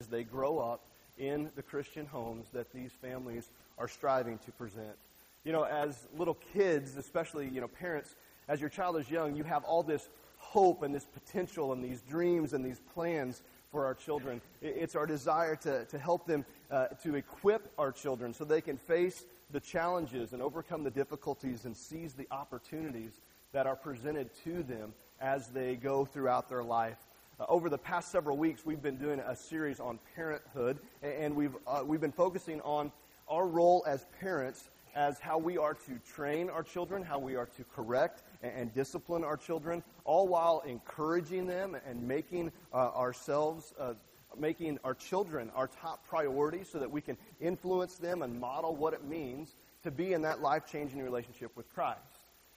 as they grow up in the Christian homes that these families are striving to present. You know, as little kids, especially, you know, parents, as your child is young, you have all this hope and this potential and these dreams and these plans for our children. It's our desire to, to help them, uh, to equip our children so they can face the challenges and overcome the difficulties and seize the opportunities that are presented to them as they go throughout their life. Uh, over the past several weeks, we've been doing a series on parenthood, and we've, uh, we've been focusing on our role as parents as how we are to train our children, how we are to correct and, and discipline our children, all while encouraging them and making uh, ourselves, uh, making our children our top priority so that we can influence them and model what it means to be in that life changing relationship with Christ.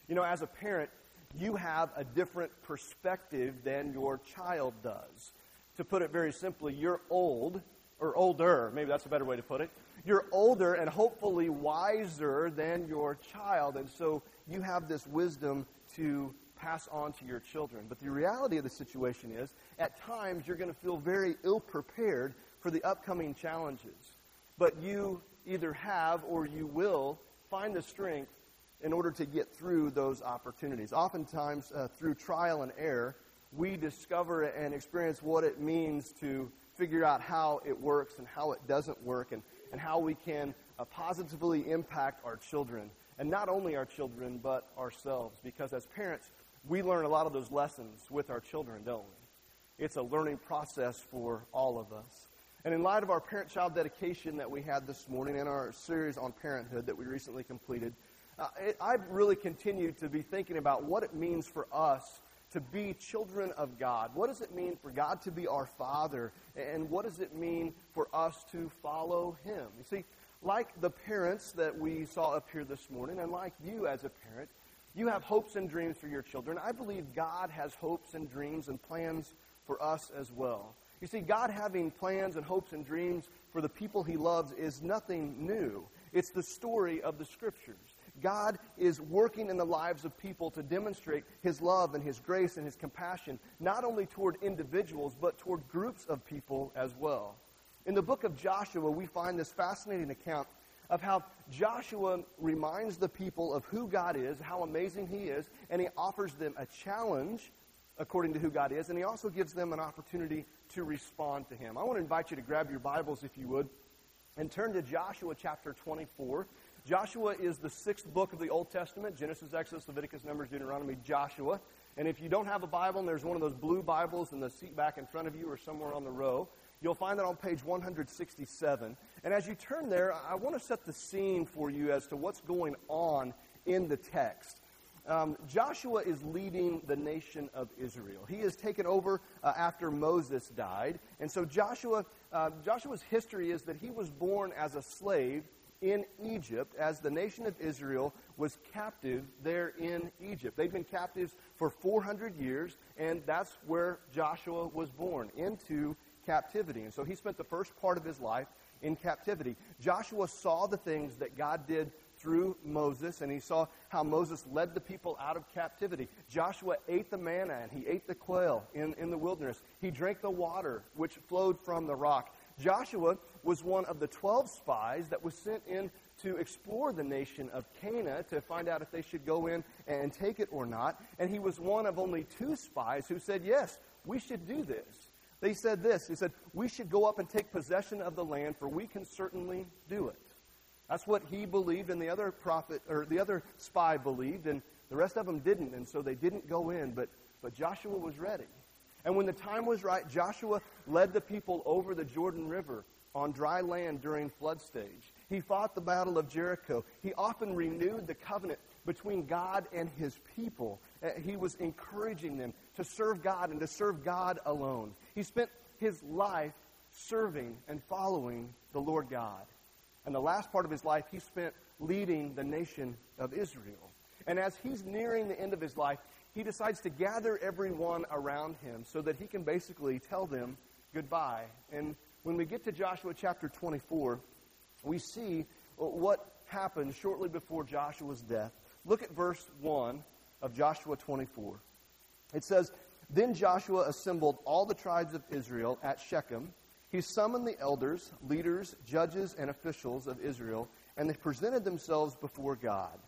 You know, as a parent, you have a different perspective than your child does. To put it very simply, you're old, or older, maybe that's a better way to put it. You're older and hopefully wiser than your child, and so you have this wisdom to pass on to your children. But the reality of the situation is, at times, you're going to feel very ill prepared for the upcoming challenges. But you either have or you will find the strength in order to get through those opportunities. Oftentimes, uh, through trial and error, we discover and experience what it means to figure out how it works and how it doesn't work and, and how we can uh, positively impact our children. And not only our children, but ourselves. Because as parents, we learn a lot of those lessons with our children, don't we? It's a learning process for all of us. And in light of our parent child dedication that we had this morning and our series on parenthood that we recently completed, uh, it, I've really continued to be thinking about what it means for us to be children of God. What does it mean for God to be our Father? And what does it mean for us to follow Him? You see, like the parents that we saw up here this morning, and like you as a parent, you have hopes and dreams for your children. I believe God has hopes and dreams and plans for us as well. You see, God having plans and hopes and dreams for the people He loves is nothing new. It's the story of the Scriptures. God is working in the lives of people to demonstrate His love and His grace and His compassion, not only toward individuals, but toward groups of people as well. In the book of Joshua, we find this fascinating account of how Joshua reminds the people of who God is, how amazing He is, and He offers them a challenge according to who God is, and He also gives them an opportunity to respond to Him. I want to invite you to grab your Bibles, if you would, and turn to Joshua chapter 24. Joshua is the sixth book of the Old Testament Genesis, Exodus, Leviticus, Numbers, Deuteronomy, Joshua. And if you don't have a Bible and there's one of those blue Bibles in the seat back in front of you or somewhere on the row, you'll find that on page 167. And as you turn there, I want to set the scene for you as to what's going on in the text. Um, Joshua is leading the nation of Israel. He is taken over uh, after Moses died. And so Joshua, uh, Joshua's history is that he was born as a slave in Egypt as the nation of Israel was captive there in Egypt. They'd been captives for 400 years, and that's where Joshua was born, into captivity. And so he spent the first part of his life in captivity. Joshua saw the things that God did through Moses, and he saw how Moses led the people out of captivity. Joshua ate the manna and he ate the quail in, in the wilderness. He drank the water which flowed from the rock. Joshua was one of the 12 spies that was sent in to explore the nation of Canaan to find out if they should go in and take it or not. And he was one of only two spies who said, Yes, we should do this. They said this He said, We should go up and take possession of the land, for we can certainly do it. That's what he believed, and the other prophet, or the other spy believed, and the rest of them didn't, and so they didn't go in, but, but Joshua was ready. And when the time was right, Joshua led the people over the Jordan River on dry land during flood stage. He fought the battle of Jericho. He often renewed the covenant between God and his people. Uh, he was encouraging them to serve God and to serve God alone. He spent his life serving and following the Lord God. And the last part of his life, he spent leading the nation of Israel. And as he's nearing the end of his life, he decides to gather everyone around him so that he can basically tell them goodbye. And when we get to Joshua chapter 24, we see what happened shortly before Joshua's death. Look at verse 1 of Joshua 24. It says, Then Joshua assembled all the tribes of Israel at Shechem he summoned the elders, leaders, judges, and officials of Israel, and they presented themselves before God.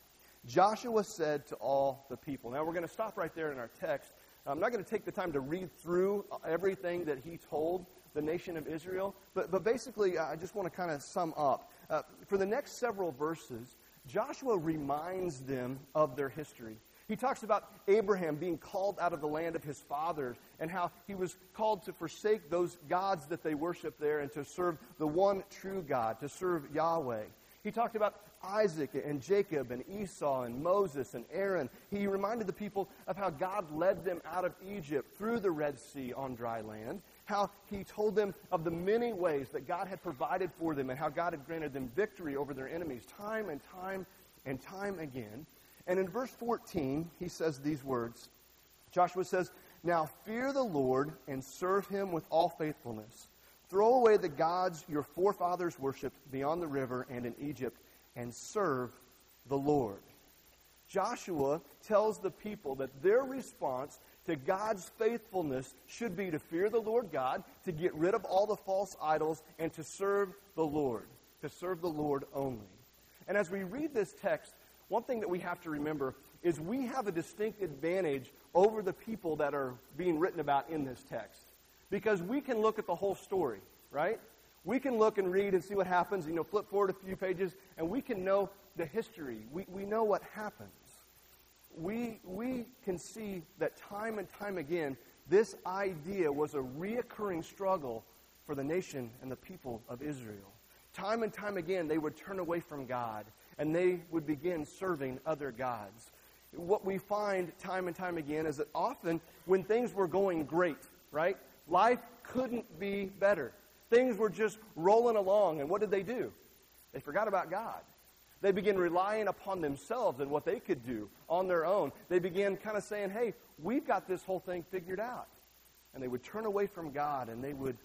Joshua said to all the people. Now, we're going to stop right there in our text. I'm not going to take the time to read through everything that he told the nation of Israel, but, but basically, I just want to kind of sum up. Uh, for the next several verses, Joshua reminds them of their history. He talks about Abraham being called out of the land of his fathers and how he was called to forsake those gods that they worship there and to serve the one true God, to serve Yahweh. He talked about Isaac and Jacob and Esau and Moses and Aaron. He reminded the people of how God led them out of Egypt through the Red Sea on dry land, how he told them of the many ways that God had provided for them and how God had granted them victory over their enemies time and time and time again. And in verse 14, he says these words Joshua says, Now fear the Lord and serve him with all faithfulness. Throw away the gods your forefathers worshipped beyond the river and in Egypt and serve the Lord. Joshua tells the people that their response to God's faithfulness should be to fear the Lord God, to get rid of all the false idols, and to serve the Lord, to serve the Lord only. And as we read this text, one thing that we have to remember is we have a distinct advantage over the people that are being written about in this text. Because we can look at the whole story, right? We can look and read and see what happens, you know, flip forward a few pages, and we can know the history. We, we know what happens. We, we can see that time and time again, this idea was a reoccurring struggle for the nation and the people of Israel. Time and time again, they would turn away from God and they would begin serving other gods. What we find time and time again is that often when things were going great, right? Life couldn't be better. Things were just rolling along, and what did they do? They forgot about God. They began relying upon themselves and what they could do on their own. They began kind of saying, hey, we've got this whole thing figured out. And they would turn away from God and they would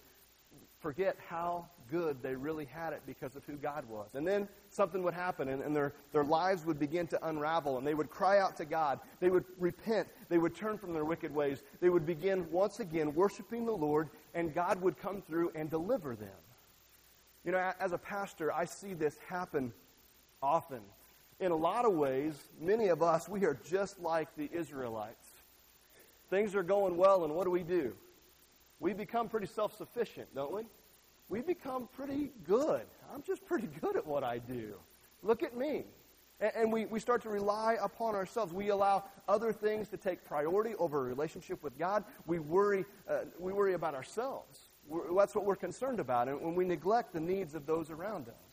forget how good they really had it because of who God was. And then something would happen and, and, their, their lives would begin to unravel and they would cry out to God. They would repent. They would turn from their wicked ways. They would begin once again worshiping the Lord and God would come through and deliver them. You know, as a pastor, I see this happen often. In a lot of ways, many of us, we are just like the Israelites. Things are going well, and what do we do? We become pretty self sufficient, don't we? We become pretty good. I'm just pretty good at what I do. Look at me. And, we, we start to rely upon ourselves. We allow other things to take priority over a relationship with God. We worry, uh, we worry about ourselves. We're, that's what we're concerned about. And when we neglect the needs of those around us.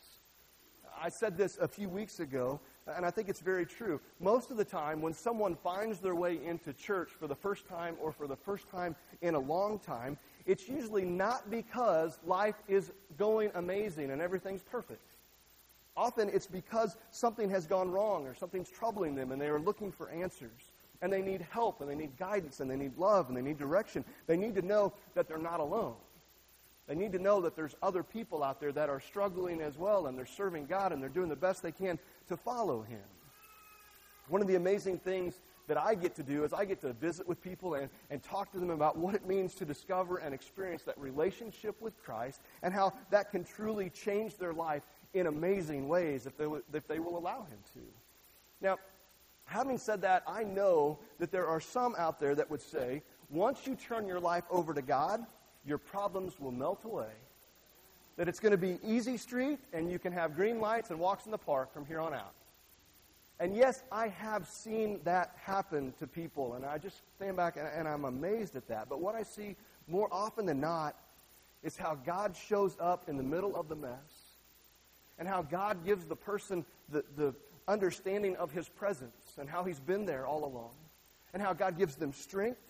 I said this a few weeks ago, and I think it's very true. Most of the time, when someone finds their way into church for the first time or for the first time in a long time, it's usually not because life is going amazing and everything's perfect. Often it's because something has gone wrong or something's troubling them and they are looking for answers. And they need help and they need guidance and they need love and they need direction. They need to know that they're not alone. They need to know that there's other people out there that are struggling as well and they're serving God and they're doing the best they can to follow Him. One of the amazing things that I get to do is I get to visit with people and, and talk to them about what it means to discover and experience that relationship with Christ and how that can truly change their life in amazing ways if they, if they will allow Him to. Now, having said that, I know that there are some out there that would say, once you turn your life over to God, your problems will melt away. That it's going to be easy street and you can have green lights and walks in the park from here on out. And yes, I have seen that happen to people, and I just stand back and, and I'm amazed at that. But what I see more often than not is how God shows up in the middle of the mess and how God gives the person the, the understanding of his presence and how he's been there all along and how God gives them strength,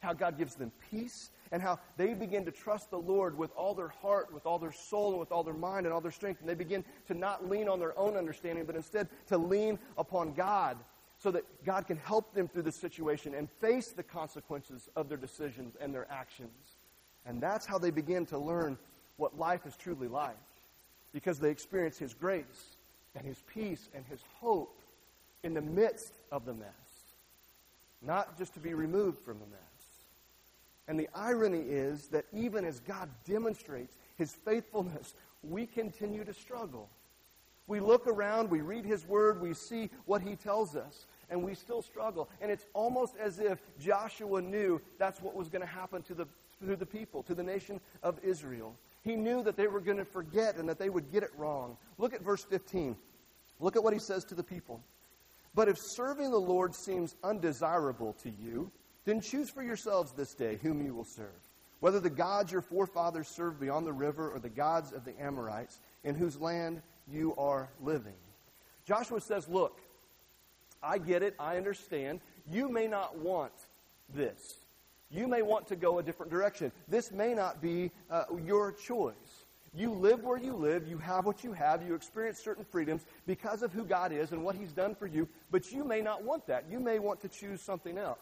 how God gives them peace, and how they begin to trust the Lord with all their heart, with all their soul, and with all their mind and all their strength. And they begin to not lean on their own understanding, but instead to lean upon God so that God can help them through the situation and face the consequences of their decisions and their actions. And that's how they begin to learn what life is truly like because they experience His grace and His peace and His hope in the midst of the mess, not just to be removed from the mess. And the irony is that even as God demonstrates his faithfulness, we continue to struggle. We look around, we read his word, we see what he tells us, and we still struggle. And it's almost as if Joshua knew that's what was going to happen to the, to the people, to the nation of Israel. He knew that they were going to forget and that they would get it wrong. Look at verse 15. Look at what he says to the people. But if serving the Lord seems undesirable to you, then choose for yourselves this day whom you will serve, whether the gods your forefathers served beyond the river or the gods of the Amorites in whose land you are living. Joshua says, Look, I get it, I understand. You may not want this. You may want to go a different direction. This may not be uh, your choice. You live where you live, you have what you have, you experience certain freedoms because of who God is and what He's done for you, but you may not want that. You may want to choose something else.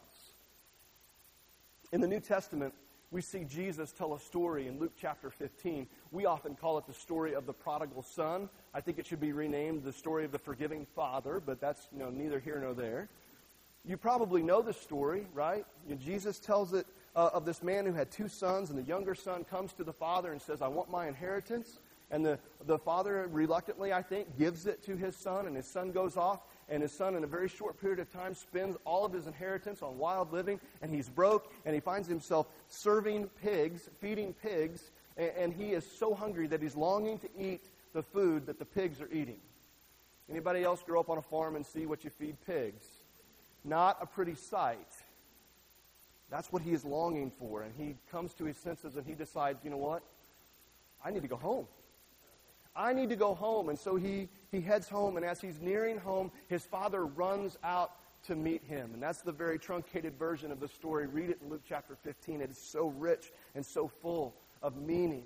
In the New Testament, we see Jesus tell a story in Luke chapter 15. We often call it the story of the prodigal son. I think it should be renamed the story of the forgiving father, but that's you know, neither here nor there. You probably know the story, right? Jesus tells it uh, of this man who had two sons, and the younger son comes to the father and says, I want my inheritance. And the, the father, reluctantly, I think, gives it to his son, and his son goes off and his son, in a very short period of time, spends all of his inheritance on wild living, and he's broke, and he finds himself serving pigs, feeding pigs, and, and he is so hungry that he's longing to eat the food that the pigs are eating. Anybody else grow up on a farm and see what you feed pigs? Not a pretty sight. That's what he is longing for. And he comes to his senses and he decides, you know what? I need to go home. I need to go home. And so he, he heads home, and as he's nearing home, his father runs out to meet him. And that's the very truncated version of the story. Read it in Luke chapter 15. It is so rich and so full of meaning.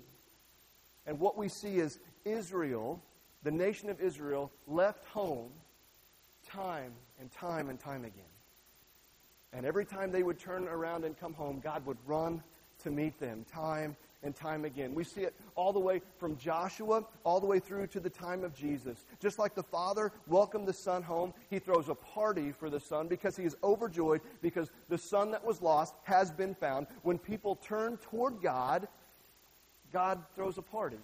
And what we see is Israel, the nation of Israel, left home time and time and time again. And every time they would turn around and come home, God would run to meet them time and time again. We see it all the way from Joshua all the way through to the time of Jesus. Just like the father welcomed the son home, he throws a party for the son because he is overjoyed because the son that was lost has been found. When people turn toward God, God throws a party.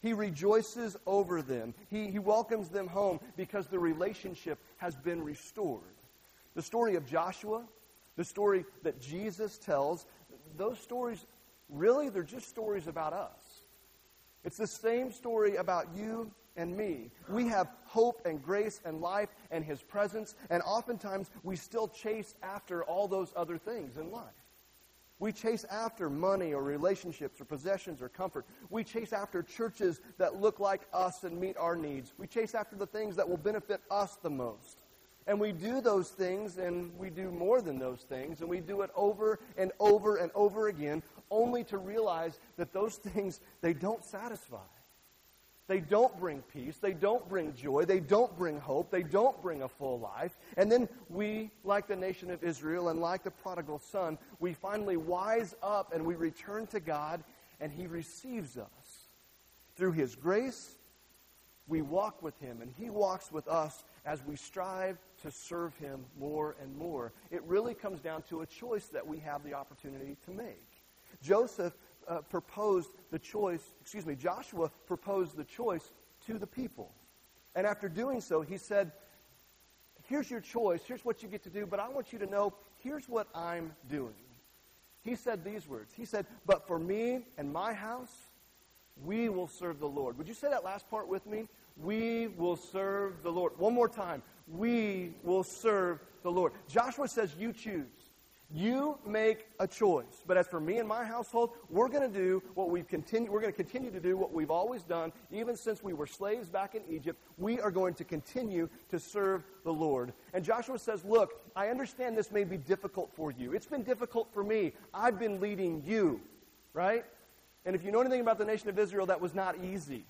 He rejoices over them. He, he welcomes them home because the relationship has been restored. The story of Joshua, the story that Jesus tells, those stories really, they're just stories about us. It's the same story about you and me. We have hope and grace and life and His presence, and oftentimes we still chase after all those other things in life. We chase after money or relationships or possessions or comfort. We chase after churches that look like us and meet our needs. We chase after the things that will benefit us the most. And we do those things and we do more than those things and we do it over and over and over again only to realize that those things, they don't satisfy. They don't bring peace. They don't bring joy. They don't bring hope. They don't bring a full life. And then we, like the nation of Israel and like the prodigal son, we finally wise up and we return to God and he receives us. Through his grace, we walk with him and he walks with us as we strive to serve him more and more. It really comes down to a choice that we have the opportunity to make. Joseph uh, proposed the choice, excuse me, Joshua proposed the choice to the people. And after doing so, he said, Here's your choice. Here's what you get to do. But I want you to know here's what I'm doing. He said these words He said, But for me and my house, we will serve the Lord. Would you say that last part with me? We will serve the Lord. One more time. We will serve the Lord. Joshua says, You choose. You make a choice. But as for me and my household, we're going to do what we've continued, we're going to continue to do what we've always done, even since we were slaves back in Egypt. We are going to continue to serve the Lord. And Joshua says, Look, I understand this may be difficult for you. It's been difficult for me. I've been leading you, right? And if you know anything about the nation of Israel, that was not easy.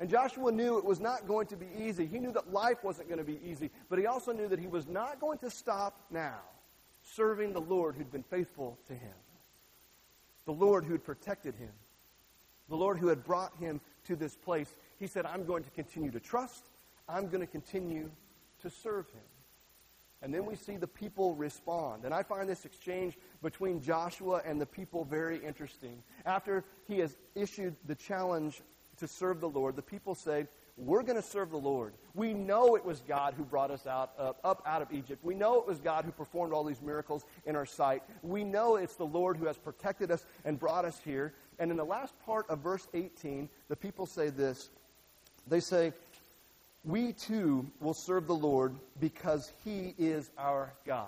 And Joshua knew it was not going to be easy. He knew that life wasn't going to be easy, but he also knew that he was not going to stop now serving the Lord who'd been faithful to him, the Lord who had protected him, the Lord who had brought him to this place. He said, I'm going to continue to trust, I'm going to continue to serve him. And then we see the people respond. And I find this exchange between Joshua and the people very interesting. After he has issued the challenge to serve the Lord, the people say, We're going to serve the Lord. We know it was God who brought us out, uh, up out of Egypt. We know it was God who performed all these miracles in our sight. We know it's the Lord who has protected us and brought us here. And in the last part of verse 18, the people say this They say, we too will serve the Lord because He is our God.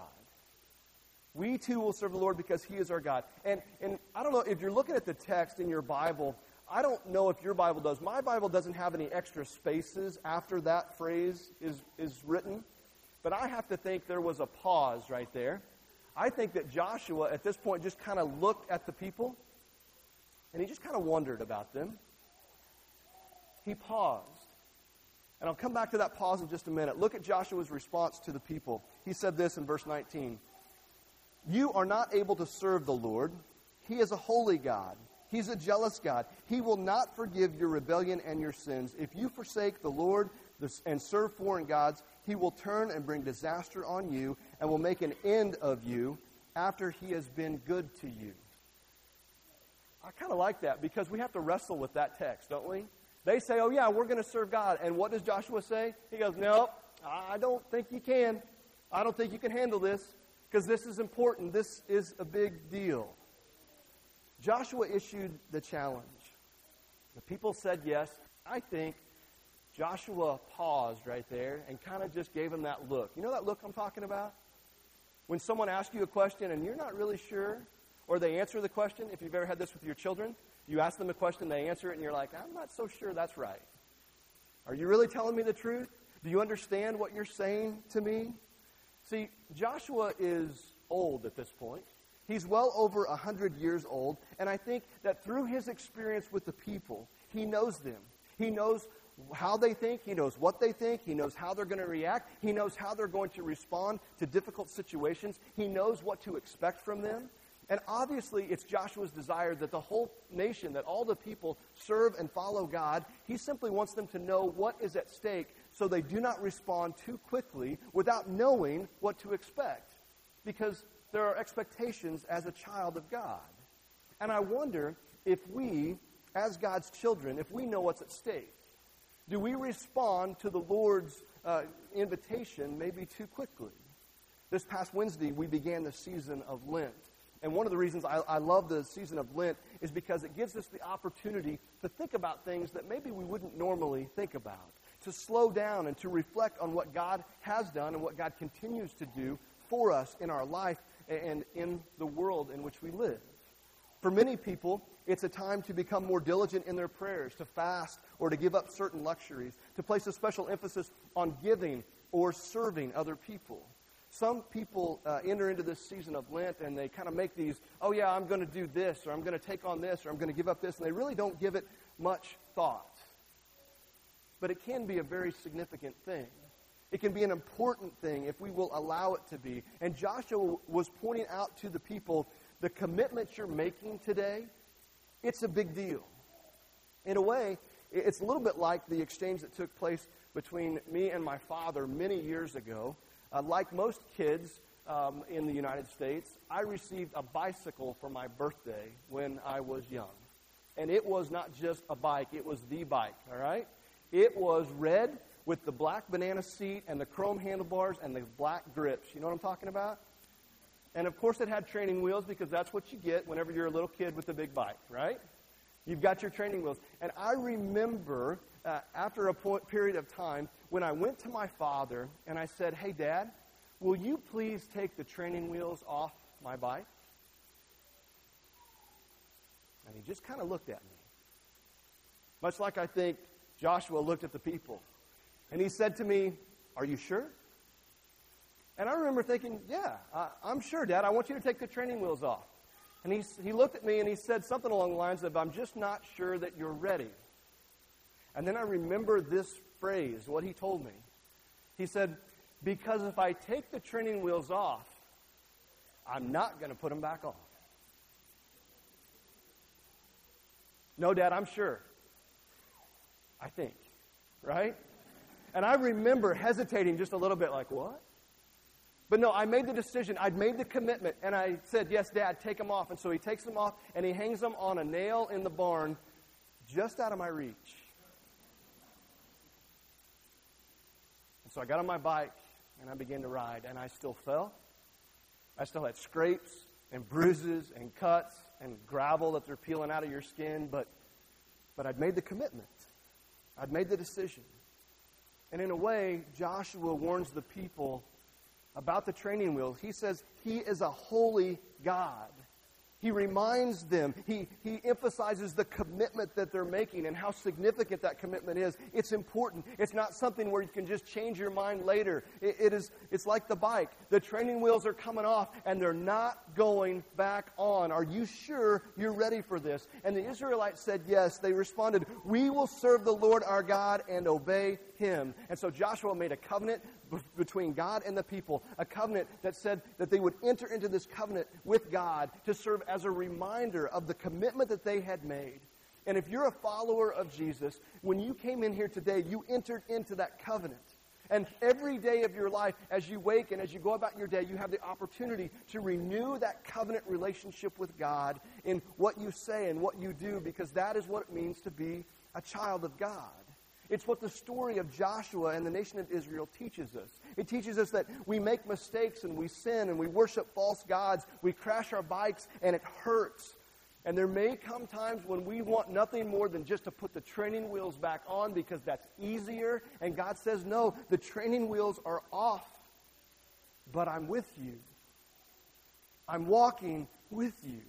We too will serve the Lord because He is our God. And, and I don't know if you're looking at the text in your Bible, I don't know if your Bible does. My Bible doesn't have any extra spaces after that phrase is, is written. But I have to think there was a pause right there. I think that Joshua at this point just kind of looked at the people and he just kind of wondered about them. He paused. And I'll come back to that pause in just a minute. Look at Joshua's response to the people. He said this in verse 19 You are not able to serve the Lord. He is a holy God. He's a jealous God. He will not forgive your rebellion and your sins. If you forsake the Lord and serve foreign gods, he will turn and bring disaster on you and will make an end of you after he has been good to you. I kind of like that because we have to wrestle with that text, don't we? They say, oh, yeah, we're going to serve God. And what does Joshua say? He goes, no, I don't think you can. I don't think you can handle this because this is important. This is a big deal. Joshua issued the challenge. The people said yes. I think Joshua paused right there and kind of just gave him that look. You know that look I'm talking about? When someone asks you a question and you're not really sure, or they answer the question, if you've ever had this with your children, you ask them a question, they answer it, and you're like, I'm not so sure that's right. Are you really telling me the truth? Do you understand what you're saying to me? See, Joshua is old at this point. He's well over 100 years old, and I think that through his experience with the people, he knows them. He knows how they think, he knows what they think, he knows how they're going to react, he knows how they're going to respond to difficult situations, he knows what to expect from them. And obviously, it's Joshua's desire that the whole nation, that all the people serve and follow God. He simply wants them to know what is at stake so they do not respond too quickly without knowing what to expect. Because there are expectations as a child of God. And I wonder if we, as God's children, if we know what's at stake, do we respond to the Lord's uh, invitation maybe too quickly? This past Wednesday, we began the season of Lent. And one of the reasons I, I, love the season of Lent is because it gives us the opportunity to think about things that maybe we wouldn't normally think about, to slow down and to reflect on what God has done and what God continues to do for us in our life and in the world in which we live. For many people, it's a time to become more diligent in their prayers, to fast or to give up certain luxuries, to place a special emphasis on giving or serving other people. Some people uh, enter into this season of Lent and they kind of make these, oh, yeah, I'm going to do this, or I'm going to take on this, or I'm going to give up this, and they really don't give it much thought. But it can be a very significant thing. It can be an important thing if we will allow it to be. And Joshua was pointing out to the people the commitment you're making today, it's a big deal. In a way, it's a little bit like the exchange that took place between me and my father many years ago uh, like most kids um, in the United States, I received a bicycle for my birthday when I was young. And it was not just a bike, it was the bike, all right? It was red with the black banana seat and the chrome handlebars and the black grips. You know what I'm talking about? And of course, it had training wheels because that's what you get whenever you're a little kid with a big bike, right? You've got your training wheels. And I remember uh, after a point, period of time when I went to my father and I said, Hey, Dad, will you please take the training wheels off my bike? And he just kind of looked at me. Much like I think Joshua looked at the people. And he said to me, Are you sure? And I remember thinking, Yeah, I, I'm sure, Dad. I want you to take the training wheels off. And he, he looked at me and he said something along the lines of, I'm just not sure that you're ready. And then I remember this phrase, what he told me. He said, Because if I take the training wheels off, I'm not going to put them back on. No, Dad, I'm sure. I think. Right? And I remember hesitating just a little bit, like, what? But no, I made the decision. I'd made the commitment. And I said, Yes, Dad, take them off. And so he takes them off and he hangs them on a nail in the barn just out of my reach. And so I got on my bike and I began to ride. And I still fell. I still had scrapes and bruises and cuts and gravel that they're peeling out of your skin. But, but I'd made the commitment, I'd made the decision. And in a way, Joshua warns the people about the training wheels. He says he is a holy God. He reminds them, he, he emphasizes the commitment that they're making and how significant that commitment is. It's important. It's not something where you can just change your mind later. It, it is, it's like the bike. The training wheels are coming off and they're not going back on. Are you sure you're ready for this? And the Israelites said yes. They responded, We will serve the Lord our God and obey him. And so Joshua made a covenant between God and the people, a covenant that said that they would enter into this covenant with God to serve as a reminder of the commitment that they had made. And if you're a follower of Jesus, when you came in here today, you entered into that covenant. And every day of your life, as you wake and as you go about your day, you have the opportunity to renew that covenant relationship with God in what you say and what you do, because that is what it means to be a child of God. It's what the story of Joshua and the nation of Israel teaches us. It teaches us that we make mistakes and we sin and we worship false gods. We crash our bikes and it hurts. And there may come times when we want nothing more than just to put the training wheels back on because that's easier. And God says, no, the training wheels are off, but I'm with you. I'm walking with you.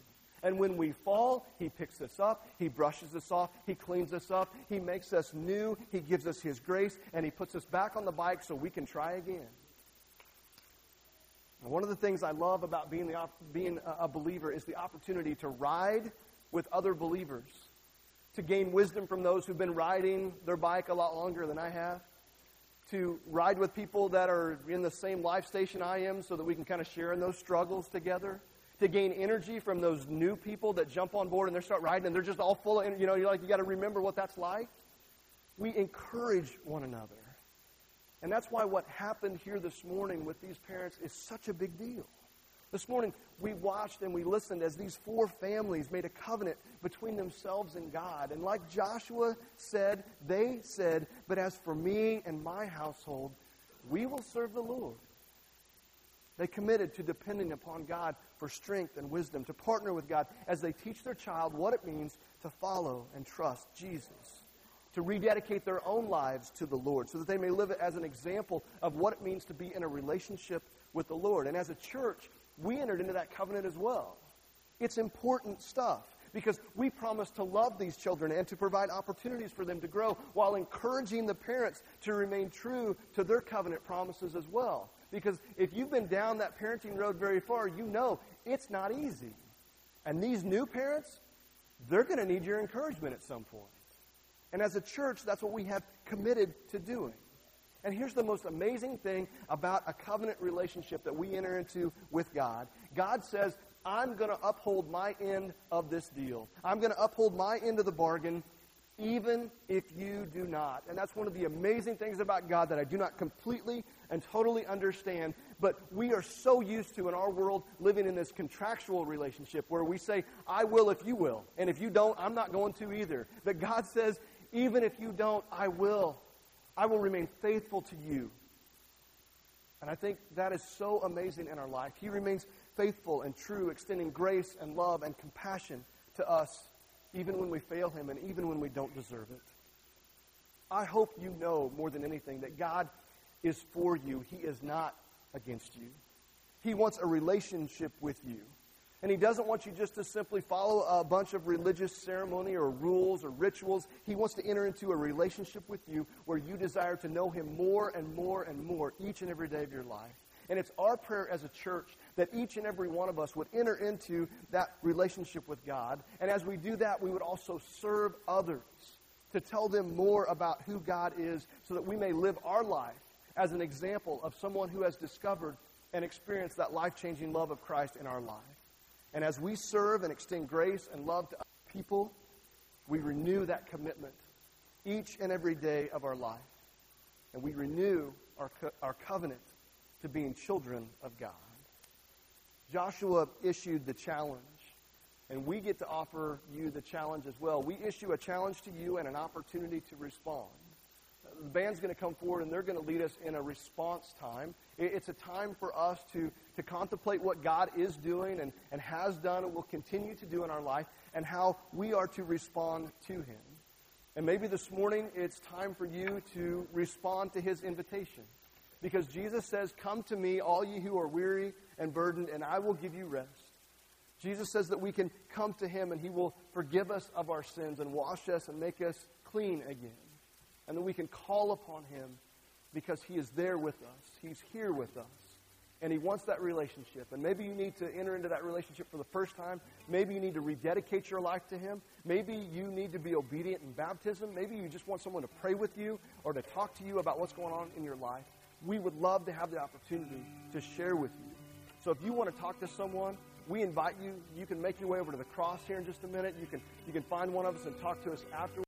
And when we fall, He picks us up, He brushes us off, He cleans us up, He makes us new, He gives us His grace, and He puts us back on the bike so we can try again. And one of the things I love about being, the, being a believer is the opportunity to ride with other believers, to gain wisdom from those who've been riding their bike a lot longer than I have, to ride with people that are in the same life station I am so that we can kind of share in those struggles together to gain energy from those new people that jump on board and they start riding and they're just all full of, you know, you're like, you got to remember what that's like. We encourage one another. And that's why what happened here this morning with these parents is such a big deal. This morning, we watched and we listened as these four families made a covenant between themselves and God. And like Joshua said, they said, But as for me and my household, we will serve the Lord. They committed to depending upon God for strength and wisdom, to partner with God as they teach their child what it means to follow and trust Jesus, to rededicate their own lives to the Lord so that they may live it as an example of what it means to be in a relationship with the Lord. And as a church, we entered into that covenant as well. It's important stuff because we promise to love these children and to provide opportunities for them to grow while encouraging the parents to remain true to their covenant promises as well. Because if you've been down that parenting road very far, you know it's not easy. And these new parents, they're going to need your encouragement at some point. And as a church, that's what we have committed to doing. And here's the most amazing thing about a covenant relationship that we enter into with God God says, I'm going to uphold my end of this deal. I'm going to uphold my end of the bargain, even if you do not. And that's one of the amazing things about God that I do not completely and totally understand. But we are so used to in our world living in this contractual relationship where we say, I will if you will. And if you don't, I'm not going to either. But God says, even if you don't, I will. I will remain faithful to you. And I think that is so amazing in our life. He remains faithful and true, extending grace and love and compassion to us, even when we fail Him and even when we don't deserve it. I hope you know more than anything that God is for you, He is not against you. He wants a relationship with you. And He doesn't want you just to simply follow a bunch of religious ceremony or rules or rituals. He wants to enter into a relationship with you where you desire to know Him more and more and more each and every day of your life. And it's our prayer as a church that each and every one of us would enter into that relationship with God. And as we do that, we would also serve others to tell them more about who God is so that we may live our life as an example of someone who has discovered and experienced that life changing love of Christ in our life. And as we serve and extend grace and love to other people, we renew that commitment each and every day of our life. And we renew our, co- our covenant to being children of God. Joshua issued the challenge, and we get to offer you the challenge as well. We issue a challenge to you and an opportunity to respond. The band's going to come forward and they're going to lead us in a response time. It's a time for us to, to contemplate what God is doing and, and has done and will continue to do in our life and how we are to respond to Him. And maybe this morning it's time for you to respond to His invitation. Because Jesus says, Come to me, all you who are weary and burdened, and I will give you rest. Jesus says that we can come to Him and He will forgive us of our sins and wash us and make us clean again. And that we can call upon Him because He is there with us. He's here with us. And He wants that relationship. And maybe you need to enter into that relationship for the first time. Maybe you need to rededicate your life to Him. Maybe you need to be obedient in baptism. Maybe you just want someone to pray with you or to talk to you about what's going on in your life. We would love to have the opportunity to share with you. So if you want to talk to someone, we invite you. You can make your way over to the cross here in just a minute. You can, you can find one of us and talk to us afterwards.